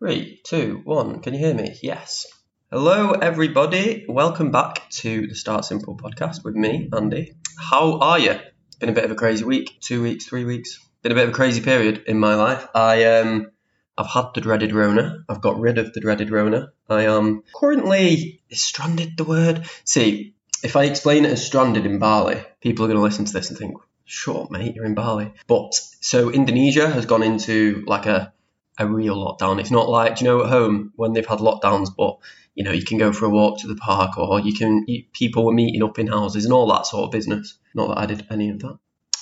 Three, two, one. Can you hear me? Yes. Hello, everybody. Welcome back to the Start Simple podcast with me, Andy. How are you? Been a bit of a crazy week. Two weeks, three weeks. Been a bit of a crazy period in my life. I um, I've had the dreaded Rona. I've got rid of the dreaded Rona. I am currently is stranded. The word. See, if I explain it as stranded in Bali, people are going to listen to this and think, "Sure, mate, you're in Bali." But so Indonesia has gone into like a a real lockdown. It's not like, you know, at home when they've had lockdowns, but you know, you can go for a walk to the park or you can, people were meeting up in houses and all that sort of business. Not that I did any of that.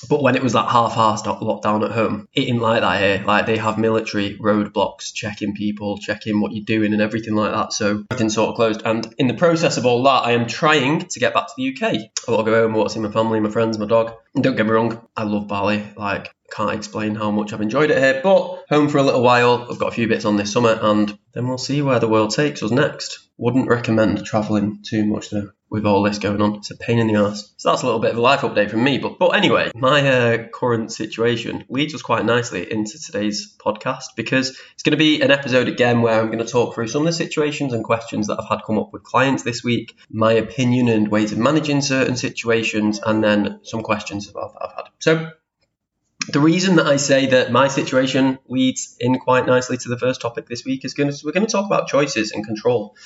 But when it was that half-assed lockdown at home, it ain't like that here. Like they have military roadblocks, checking people, checking what you're doing, and everything like that. So everything sort of closed. And in the process of all that, I am trying to get back to the UK. I want to go home, want to see my family, my friends, my dog. And don't get me wrong, I love Bali. Like can't explain how much I've enjoyed it here. But home for a little while. I've got a few bits on this summer, and then we'll see where the world takes us next. Wouldn't recommend travelling too much though with all this going on. It's a pain in the ass. So that's a little bit of a life update from me. But but anyway, my uh, current situation leads us quite nicely into today's podcast because it's going to be an episode again where I'm going to talk through some of the situations and questions that I've had come up with clients this week, my opinion and ways of managing certain situations, and then some questions that I've had. So the reason that I say that my situation leads in quite nicely to the first topic this week is going to, we're going to talk about choices and control.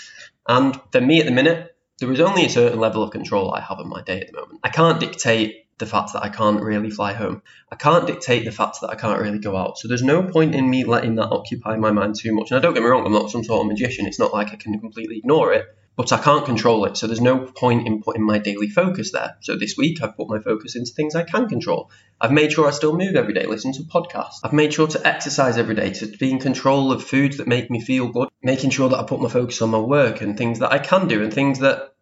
And for me at the minute, there is only a certain level of control I have in my day at the moment. I can't dictate the fact that I can't really fly home. I can't dictate the fact that I can't really go out. So there's no point in me letting that occupy my mind too much. And I don't get me wrong, I'm not some sort of magician. It's not like I can completely ignore it but I can't control it. So there's no point in putting my daily focus there. So this week I've put my focus into things I can control. I've made sure I still move every day, listen to podcasts. I've made sure to exercise every day, to be in control of foods that make me feel good, making sure that I put my focus on my work and things that I can do and things that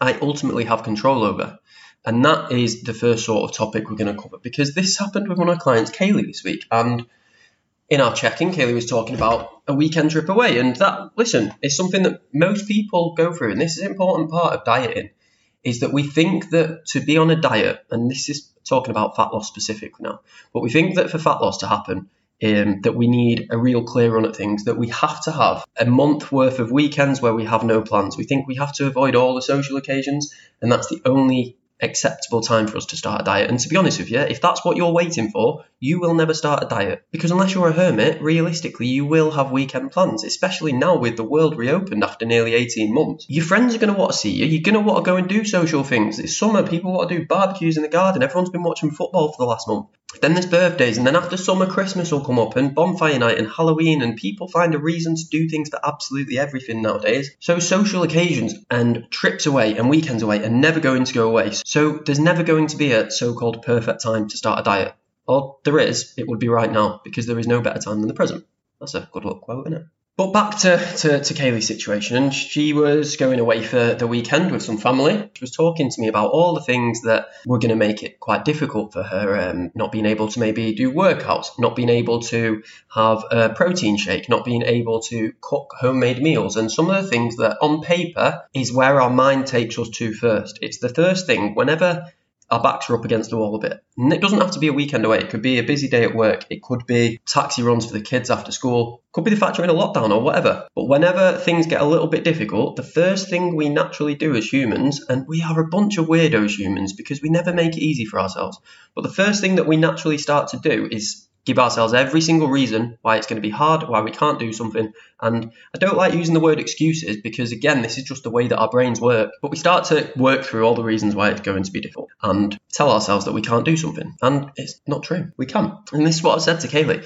I ultimately have control over. And that is the first sort of topic we're going to cover because this happened with one of our clients, Kaylee, this week. And in our check-in, Kaylee was talking about a weekend trip away, and that listen is something that most people go through, and this is an important part of dieting, is that we think that to be on a diet, and this is talking about fat loss specifically now, but we think that for fat loss to happen, um, that we need a real clear run at things, that we have to have a month worth of weekends where we have no plans. We think we have to avoid all the social occasions, and that's the only acceptable time for us to start a diet. And to be honest with you, if that's what you're waiting for, you will never start a diet. Because unless you're a hermit, realistically, you will have weekend plans, especially now with the world reopened after nearly 18 months. Your friends are going to want to see you. You're going to want to go and do social things. It's summer, people want to do barbecues in the garden. Everyone's been watching football for the last month. Then there's birthdays, and then after summer, Christmas will come up, and bonfire night, and Halloween, and people find a reason to do things for absolutely everything nowadays. So social occasions and trips away and weekends away are never going to go away. So there's never going to be a so-called perfect time to start a diet. Or there is, it would be right now, because there is no better time than the present. That's a good luck quote, isn't it? But back to, to, to Kaylee's situation, she was going away for the weekend with some family. She was talking to me about all the things that were going to make it quite difficult for her, um, not being able to maybe do workouts, not being able to have a protein shake, not being able to cook homemade meals, and some of the things that on paper is where our mind takes us to first. It's the first thing whenever our backs are up against the wall a bit. And it doesn't have to be a weekend away. It could be a busy day at work. It could be taxi runs for the kids after school. Could be the fact you're in a lockdown or whatever. But whenever things get a little bit difficult, the first thing we naturally do as humans, and we are a bunch of weirdos humans because we never make it easy for ourselves. But the first thing that we naturally start to do is give ourselves every single reason why it's going to be hard, why we can't do something. And I don't like using the word excuses because, again, this is just the way that our brains work. But we start to work through all the reasons why it's going to be difficult and tell ourselves that we can't do something. And it's not true. We can. And this is what I've said to Kaylee.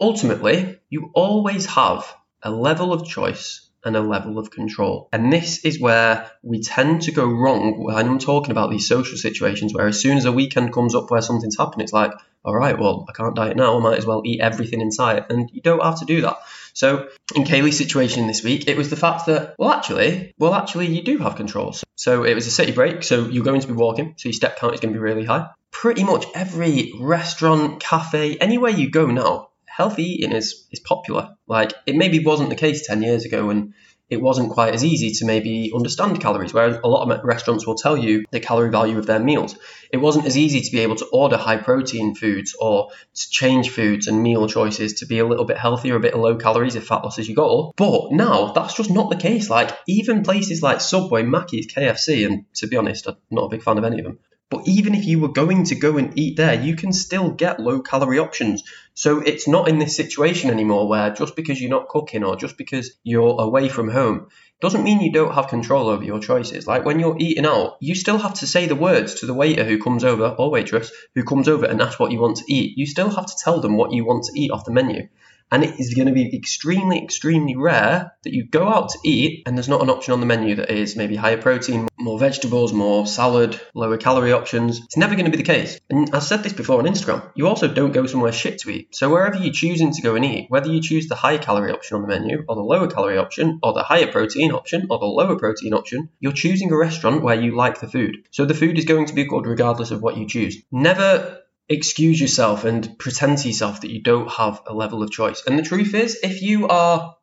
Ultimately, you always have a level of choice and a level of control. And this is where we tend to go wrong when I'm talking about these social situations where as soon as a weekend comes up where something's happened, it's like, all right, well, I can't diet now. I might as well eat everything in sight. And you don't have to do that. So in Kaylee's situation this week, it was the fact that, well, actually, well, actually, you do have control. So it was a city break. So you're going to be walking. So your step count is going to be really high. Pretty much every restaurant, cafe, anywhere you go now, healthy eating is, is popular. Like it maybe wasn't the case 10 years ago and it wasn't quite as easy to maybe understand calories, whereas a lot of restaurants will tell you the calorie value of their meals. It wasn't as easy to be able to order high protein foods or to change foods and meal choices to be a little bit healthier, a bit of low calories if fat loss is your goal. But now that's just not the case. Like even places like Subway, Mackey's, KFC, and to be honest, I'm not a big fan of any of them. But even if you were going to go and eat there, you can still get low calorie options. So it's not in this situation anymore where just because you're not cooking or just because you're away from home doesn't mean you don't have control over your choices. Like when you're eating out, you still have to say the words to the waiter who comes over or waitress who comes over and asks what you want to eat. You still have to tell them what you want to eat off the menu. And it is going to be extremely, extremely rare that you go out to eat and there's not an option on the menu that is maybe higher protein, more vegetables, more salad, lower calorie options. It's never going to be the case. And I've said this before on Instagram. You also don't go somewhere shit to eat. So wherever you're choosing to go and eat, whether you choose the high calorie option on the menu or the lower calorie option or the higher protein option or the lower protein option, you're choosing a restaurant where you like the food. So the food is going to be good regardless of what you choose. Never excuse yourself and pretend to yourself that you don't have a level of choice. And the truth is, if you are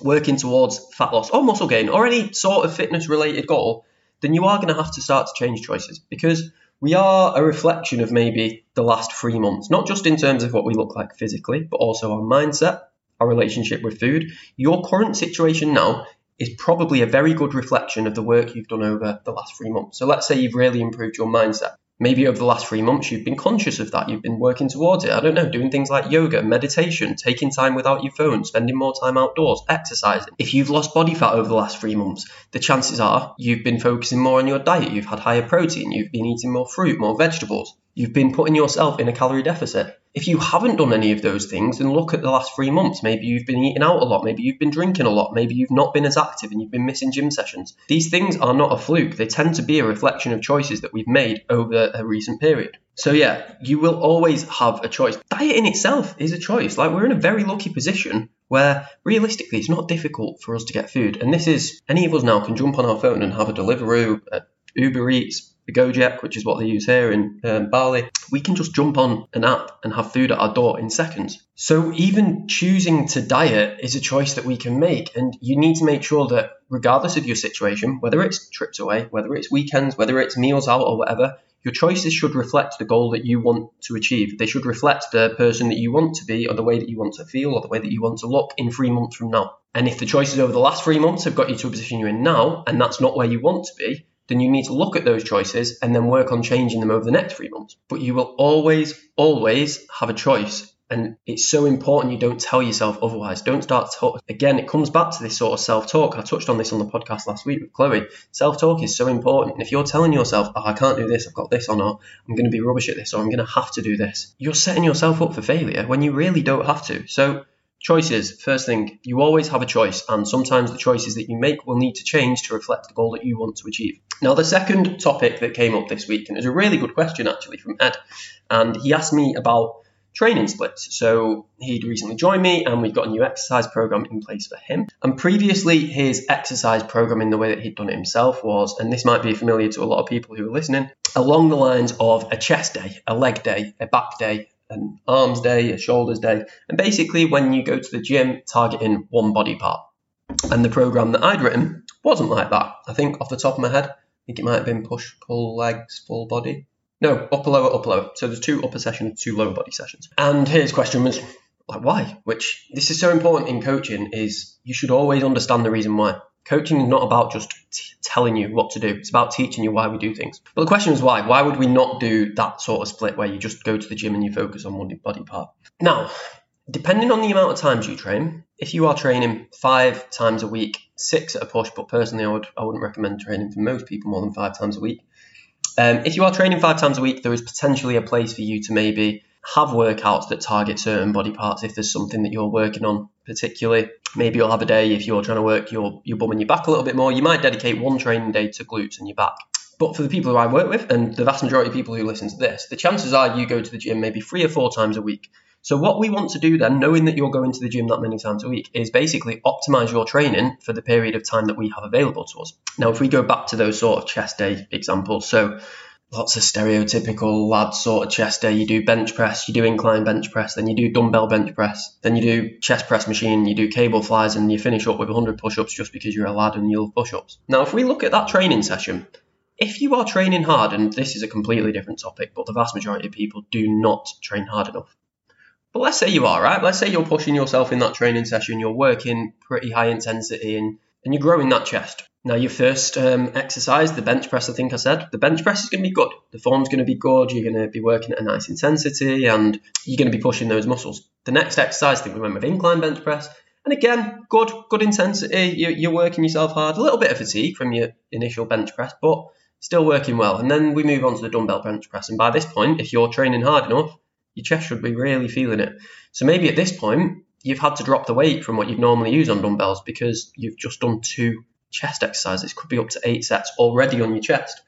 working towards fat loss or muscle gain or any sort of fitness related goal, then you are going to have to start to change choices because we are a reflection of maybe the last three months, not just in terms of what we look like physically, but also our mindset, our relationship with food. Your current situation now is probably a very good reflection of the work you've done over the last three months. So let's say you've really improved your mindset maybe over the last three months you've been conscious of that. You've been working towards it. I don't know doing things like yoga meditation taking time without your phone spending more time outdoors exercising. If you've lost body fat over the last three months the chances are you've been focusing more on your diet. You've had higher protein. You've been eating more fruit more vegetables you've been putting yourself in a calorie deficit if you haven't done any of those things, and look at the last three months. Maybe you've been eating out a lot. Maybe you've been drinking a lot. Maybe you've not been as active and you've been missing gym sessions. These things are not a fluke. They tend to be a reflection of choices that we've made over a recent period. So yeah, you will always have a choice. Diet in itself is a choice. Like we're in a very lucky position where realistically it's not difficult for us to get food. And this is any of us now can jump on our phone and have a Deliveroo, a Uber Eats, the Gojek, which is what they use here in um, Bali, we can just jump on an app and have food at our door in seconds. So even choosing to diet is a choice that we can make, and you need to make sure that regardless of your situation, whether it's trips away, whether it's weekends, whether it's meals out or whatever, your choices should reflect the goal that you want to achieve. They should reflect the person that you want to be, or the way that you want to feel, or the way that you want to look in three months from now. And if the choices over the last three months have got you to a position you're in now, and that's not where you want to be, then you need to look at those choices and then work on changing them over the next three months. But you will always, always have a choice. And it's so important you don't tell yourself otherwise. Don't start talk. Again, it comes back to this sort of self talk. I touched on this on the podcast last week with Chloe. Self talk is so important. And if you're telling yourself, oh, I can't do this, I've got this, or not, I'm going to be rubbish at this, or I'm going to have to do this, you're setting yourself up for failure when you really don't have to. So Choices. First thing, you always have a choice, and sometimes the choices that you make will need to change to reflect the goal that you want to achieve. Now, the second topic that came up this week, and it was a really good question actually from Ed, and he asked me about training splits. So he'd recently joined me, and we've got a new exercise program in place for him. And previously, his exercise program in the way that he'd done it himself was, and this might be familiar to a lot of people who are listening, along the lines of a chest day, a leg day, a back day, an arms day, a shoulders day, and basically when you go to the gym targeting one body part. And the program that I'd written wasn't like that. I think off the top of my head, I think it might have been push, pull, legs, full body. No, upper, lower, upper, lower. So there's two upper sessions, two lower body sessions. And his question was, like, why? Which this is so important in coaching is you should always understand the reason why. Coaching is not about just t- telling you what to do. It's about teaching you why we do things. But the question is why? Why would we not do that sort of split where you just go to the gym and you focus on one body part? Now, depending on the amount of times you train, if you are training five times a week, six at a push, but personally I would I wouldn't recommend training for most people more than five times a week. Um, if you are training five times a week, there is potentially a place for you to maybe have workouts that target certain body parts if there's something that you're working on particularly. Maybe you'll have a day if you're trying to work your, your bum and your back a little bit more. You might dedicate one training day to glutes and your back. But for the people who I work with, and the vast majority of people who listen to this, the chances are you go to the gym maybe three or four times a week. So what we want to do then, knowing that you're going to the gym that many times a week, is basically optimize your training for the period of time that we have available to us. Now, if we go back to those sort of chest day examples, so lots of stereotypical lad sort of chest day. You do bench press, you do incline bench press, then you do dumbbell bench press, then you do chest press machine, you do cable flies, and you finish up with 100 push ups just because you're a lad and you love push ups. Now, if we look at that training session, if you are training hard, and this is a completely different topic, but the vast majority of people do not train hard enough. But let's say you are, right? Let's say you're pushing yourself in that training session, you're working pretty high intensity and, and you're growing that chest. Now, your first um, exercise, the bench press, I think I said, the bench press is going to be good. The form's going to be good. You're going to be working at a nice intensity and you're going to be pushing those muscles. The next exercise, I think we went with incline bench press. And again, good, good intensity. You're, you're working yourself hard. A little bit of fatigue from your initial bench press, but still working well. And then we move on to the dumbbell bench press. And by this point, if you're training hard enough, your chest should be really feeling it. So maybe at this point, you've had to drop the weight from what you'd normally use on dumbbells because you've just done two chest exercises. Could be up to eight sets already on your chest.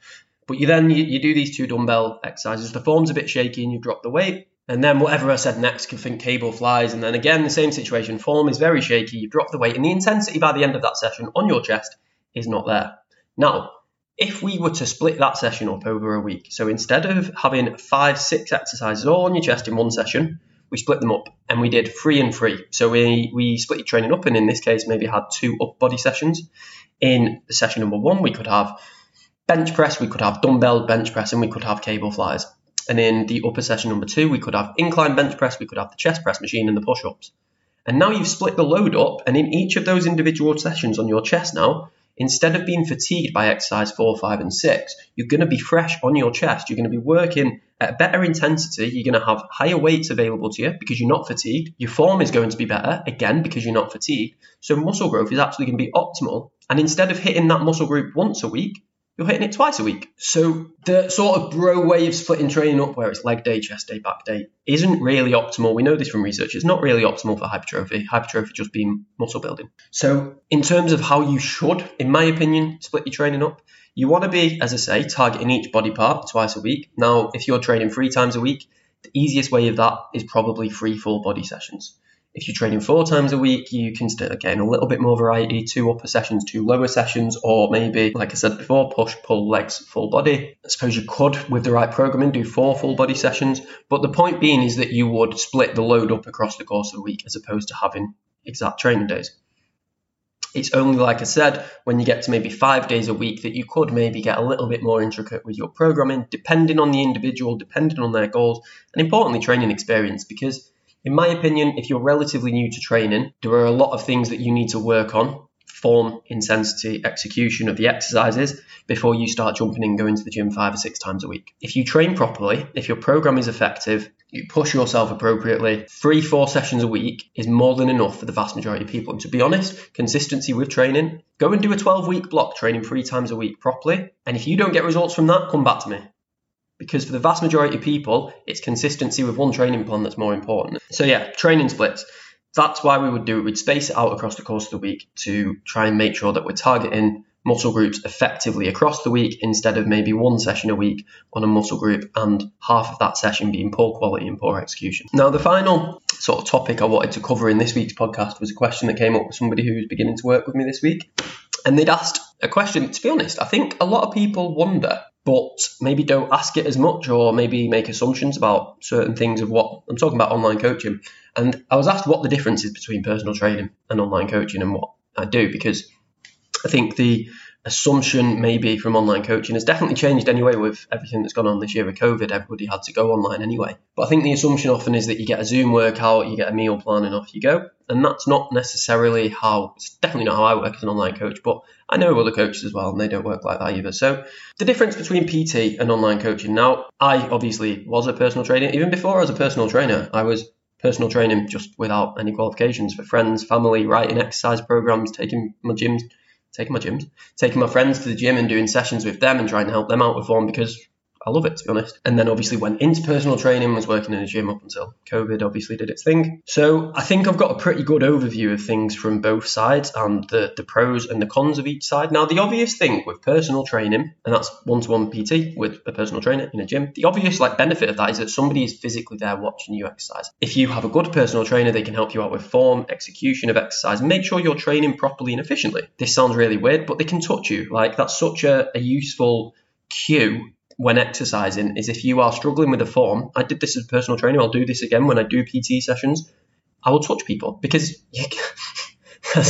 But you then you, you do these two dumbbell exercises. The form's a bit shaky and you drop the weight. And then whatever I said next, can think cable flies. And then again, the same situation. Form is very shaky. You drop the weight, and the intensity by the end of that session on your chest is not there. Now, if we were to split that session up over a week, so instead of having five, six exercises all on your chest in one session, we split them up and we did three and three. So we, we split your training up and in this case maybe had two upper body sessions. In session number one, we could have bench press, we could have dumbbell bench press, and we could have cable flies. And in the upper session number two, we could have incline bench press, we could have the chest press machine and the push ups. And now you've split the load up, and in each of those individual sessions on your chest now, instead of being fatigued by exercise four, five, and six, you're going to be fresh on your chest. You're going to be working at a better intensity. You're going to have higher weights available to you because you're not fatigued. Your form is going to be better, again, because you're not fatigued. So muscle growth is actually going to be optimal. And instead of hitting that muscle group once a week, you're hitting it twice a week. So the sort of bro of splitting training up, where it's leg day, chest day, back day, isn't really optimal. We know this from research. It's not really optimal for hypertrophy. Hypertrophy just being muscle building. So in terms of how you should, in my opinion, split your training up, you want to be, as I say, targeting each body part twice a week. Now, if you're training three times a week, the easiest way of that is probably three full body sessions. If you're training four times a week, you can start getting a little bit more variety, two upper sessions, two lower sessions, or maybe, like I said before, push, pull, legs, full body. I suppose you could, with the right programming, do four full body sessions. But the point being is that you would split the load up across the course of the week as opposed to having exact training days. It's only, like I said, when you get to maybe five days a week that you could maybe get a little bit more intricate with your programming, depending on the individual, depending on their goals, and importantly, training experience. Because in my opinion, if you're relatively new to training, there are a lot of things that you need to work on form, intensity, execution of the exercises before you start jumping and going to the gym five or six times a week. If you train properly, if your program is effective, you push yourself appropriately, three, four sessions a week is more than enough for the vast majority of people. And to be honest, consistency with training, go and do a 12 week block training three times a week properly. And if you don't get results from that, come back to me because for the vast majority of people, it's consistency with one training plan that's more important. So yeah, training splits. That's why we would do it. We'd space it out across the course of the week to try and make sure that we're targeting muscle groups effectively across the week instead of maybe one session a week on a muscle group and half of that session being poor quality and poor execution. Now, the final sort of topic I wanted to cover in this week's podcast was a question that came up with somebody who's beginning to work with me this week. And they'd asked a question, to be honest, I think a lot of people wonder but maybe don't ask it as much or maybe make assumptions about certain things of what I'm talking about online coaching. And I was asked what the difference is between personal training and online coaching and what I do because I think the assumption maybe from online coaching has definitely changed anyway with everything that's gone on this year with COVID. Everybody had to go online anyway. But I think the assumption often is that you get a Zoom workout, you get a meal plan, and off you go. And that's not necessarily how, it's definitely not how I work as an online coach, but I know other coaches as well, and they don't work like that either. So the difference between PT and online coaching. Now, I obviously was a personal trainer. Even before I was a personal trainer, I was personal training just without any qualifications for friends, family, writing exercise programs, taking my gyms taking my gyms, taking my friends to the gym and doing sessions with them and trying to help them out with form because I love it to be honest. And then obviously went into personal training, was working in a gym up until COVID obviously did its thing. So I think I've got a pretty good overview of things from both sides and the, the pros and the cons of each side. Now the obvious thing with personal training, and that's one-to-one PT with a personal trainer in a gym, the obvious like benefit of that is that somebody is physically there watching you exercise. If you have a good personal trainer, they can help you out with form, execution of exercise, make sure you're training properly and efficiently. This sounds really weird, but they can touch you. Like that's such a, a useful cue when exercising is if you are struggling with a form. I did this as a personal trainer. I'll do this again when I do PT sessions. I will touch people because you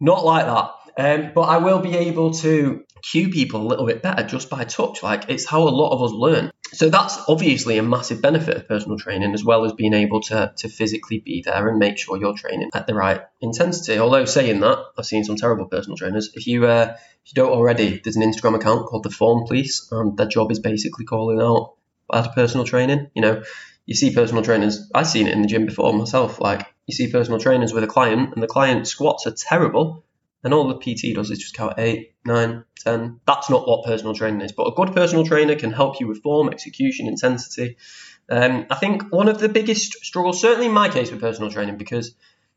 not like that. Um, but I will be able to cue people a little bit better just by touch. Like it's how a lot of us learn. So that's obviously a massive benefit of personal training, as well as being able to to physically be there and make sure you're training at the right intensity. Although saying that, I've seen some terrible personal trainers. If you uh, if you don't already, there's an Instagram account called the Form Police, and their job is basically calling out bad personal training. You know, you see personal trainers. I've seen it in the gym before myself. Like you see personal trainers with a client, and the client squats are terrible and all the PT does is just count eight, nine, ten. That's not what personal training is. But a good personal trainer can help you with form, execution, intensity. Um, I think one of the biggest struggles, certainly in my case with personal training, because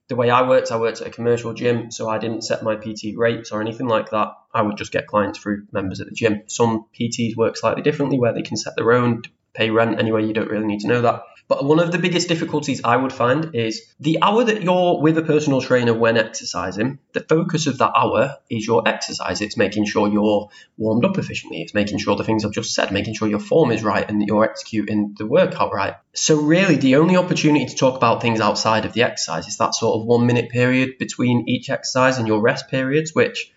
the way I worked, I worked at a commercial gym, so I didn't set my PT rates or anything like that. I would just get clients through members at the gym. Some PTs work slightly differently, where they can set their own, pay rent anyway. You don't really need to know that. But one of the biggest difficulties I would find is the hour that you're with a personal trainer when exercising, the focus of that hour is your exercise. It's making sure you're warmed up efficiently. It's making sure the things I've just said, making sure your form is right and that you're executing the workout right. So, really, the only opportunity to talk about things outside of the exercise is that sort of one minute period between each exercise and your rest periods, which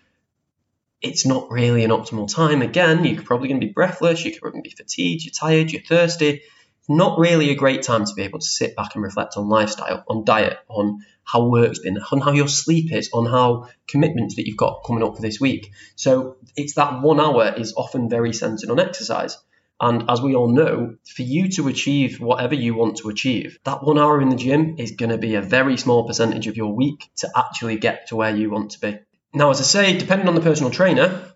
it's not really an optimal time. Again, you're probably going to be breathless, you're probably going to be fatigued, you're tired, you're thirsty not really a great time to be able to sit back and reflect on lifestyle, on diet, on how work's been, on how your sleep is, on how commitments that you've got coming up for this week. So it's that one hour is often very centered on exercise. And as we all know, for you to achieve whatever you want to achieve, that one hour in the gym is going to be a very small percentage of your week to actually get to where you want to be. Now, as I say, depending on the personal trainer,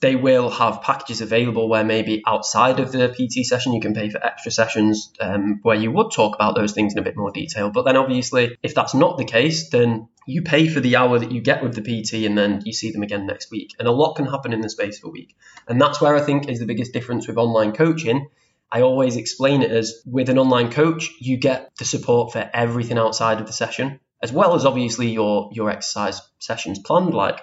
they will have packages available where maybe outside of the PT session you can pay for extra sessions um, where you would talk about those things in a bit more detail. But then obviously, if that's not the case, then you pay for the hour that you get with the PT and then you see them again next week. And a lot can happen in the space of a week. And that's where I think is the biggest difference with online coaching. I always explain it as with an online coach, you get the support for everything outside of the session, as well as obviously your your exercise sessions planned. Like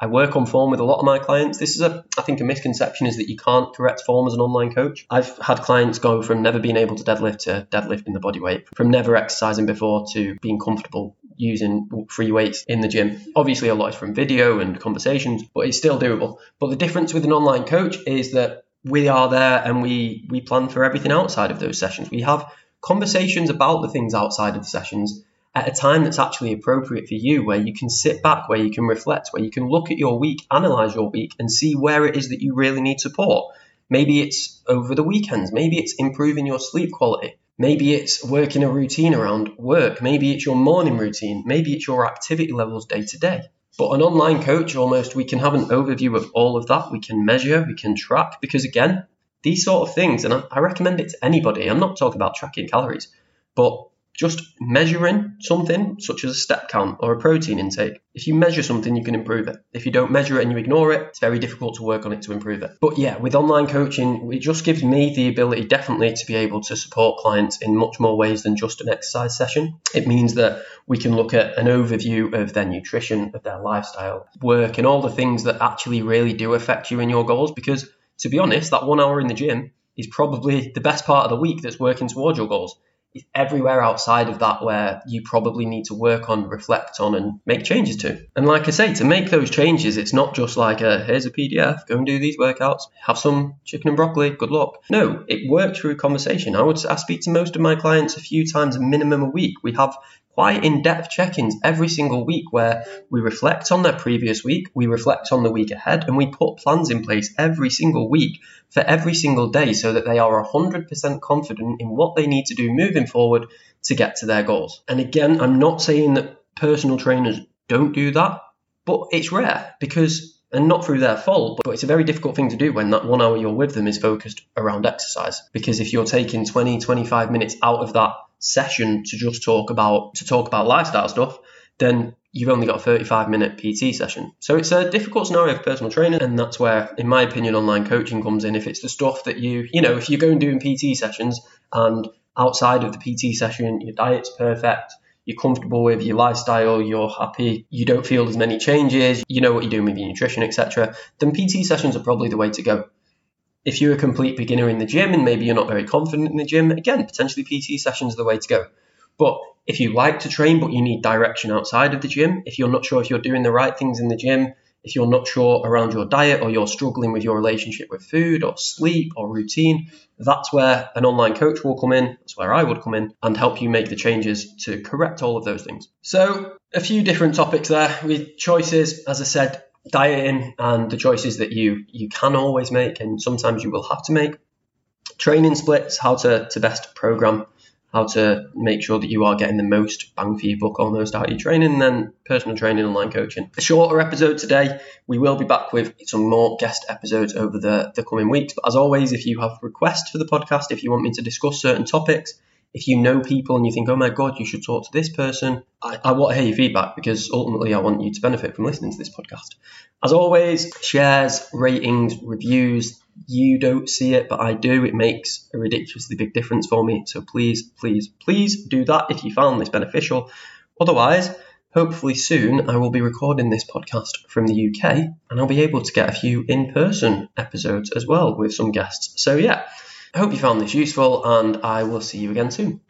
I work on form with a lot of my clients. This is a, I think, a misconception is that you can't correct form as an online coach. I've had clients go from never being able to deadlift to deadlifting the body weight, from never exercising before to being comfortable using free weights in the gym. Obviously, a lot is from video and conversations, but it's still doable. But the difference with an online coach is that we are there and we we plan for everything outside of those sessions. We have conversations about the things outside of the sessions at a time that's actually appropriate for you, where you can sit back, where you can reflect, where you can look at your week, analyze your week, and see where it is that you really need support. Maybe it's over the weekends, maybe it's improving your sleep quality, maybe it's working a routine around work, maybe it's your morning routine, maybe it's your activity levels day to day. But an online coach, almost, we can have an overview of all of that. We can measure, we can track, because again, these sort of things, and I, recommend it to anybody. I'm not talking about tracking calories, but just measuring something, such as a step count or a protein intake. If you measure something, you can improve it. If you don't measure it and you ignore it, it's very difficult to work on it to improve it. But yeah, with online coaching, it just gives me the ability definitely to be able to support clients in much more ways than just an exercise session. It means that we can look at an overview of their nutrition, of their lifestyle, work, and all the things that actually really do affect you and your goals. Because to be honest, that one hour in the gym is probably the best part of the week that's working towards your goals everywhere outside of that where you probably need to work on, reflect on, and make changes to. And like I say, to make those changes, it's not just like a here's a PDF, go and do these workouts, have some chicken and broccoli, good luck. No, it works through conversation. I would I speak to most of my clients a few times a minimum a week. We have quite in depth check ins every single week where we reflect on their previous week, we reflect on the week ahead, and we put plans in place every single week for every single day so that they are 100% confident in what they need to do moving forward to get to their goals. And again, I'm not saying that personal trainers don't do that, but it's rare because and not through their fault, but it's a very difficult thing to do when that one hour you're with them is focused around exercise. Because if you're taking 20, 25 minutes out of that session to just talk about to talk about lifestyle stuff, then you've only got a 35 minute PT session. So it's a difficult scenario for personal training, and that's where, in my opinion, online coaching comes in. If it's the stuff that you, you know, if you're going doing PT sessions and outside of the PT session, your diet's perfect, you're comfortable with your lifestyle, you're happy, you don't feel as many changes, you know what you're doing with your nutrition, etc., then PT sessions are probably the way to go. If you're a complete beginner in the gym and maybe you're not very confident in the gym, again, potentially PT sessions are the way to go. But if you like to train but you need direction outside of the gym, if you're not sure if you're doing the right things in the gym, if you're not sure around your diet or you're struggling with your relationship with food or sleep or routine, that's where an online coach will come in. That's where I would come in and help you make the changes to correct all of those things. So, a few different topics there with choices. As I said, dieting and the choices that you you can always make and sometimes you will have to make. Training splits, how to, to best program how to make sure that you are getting the most bang for your buck almost out of your training, and then personal training, online coaching. A shorter episode today. We will be back with some more guest episodes over the, the coming weeks. But as always, if you have requests for the podcast, if you want me to discuss certain topics, if you know people and you think, oh my God, you should talk to this person, I, I want to hear your feedback because ultimately I want you to benefit from listening to this podcast. As always, shares, ratings, reviews, you don't see it, but I do. It makes a ridiculously big difference for me. So please, please, please do that if you found this beneficial. Otherwise, hopefully soon I will be recording this podcast from the UK and I'll be able to get a few in person episodes as well with some guests. So, yeah, I hope you found this useful and I will see you again soon.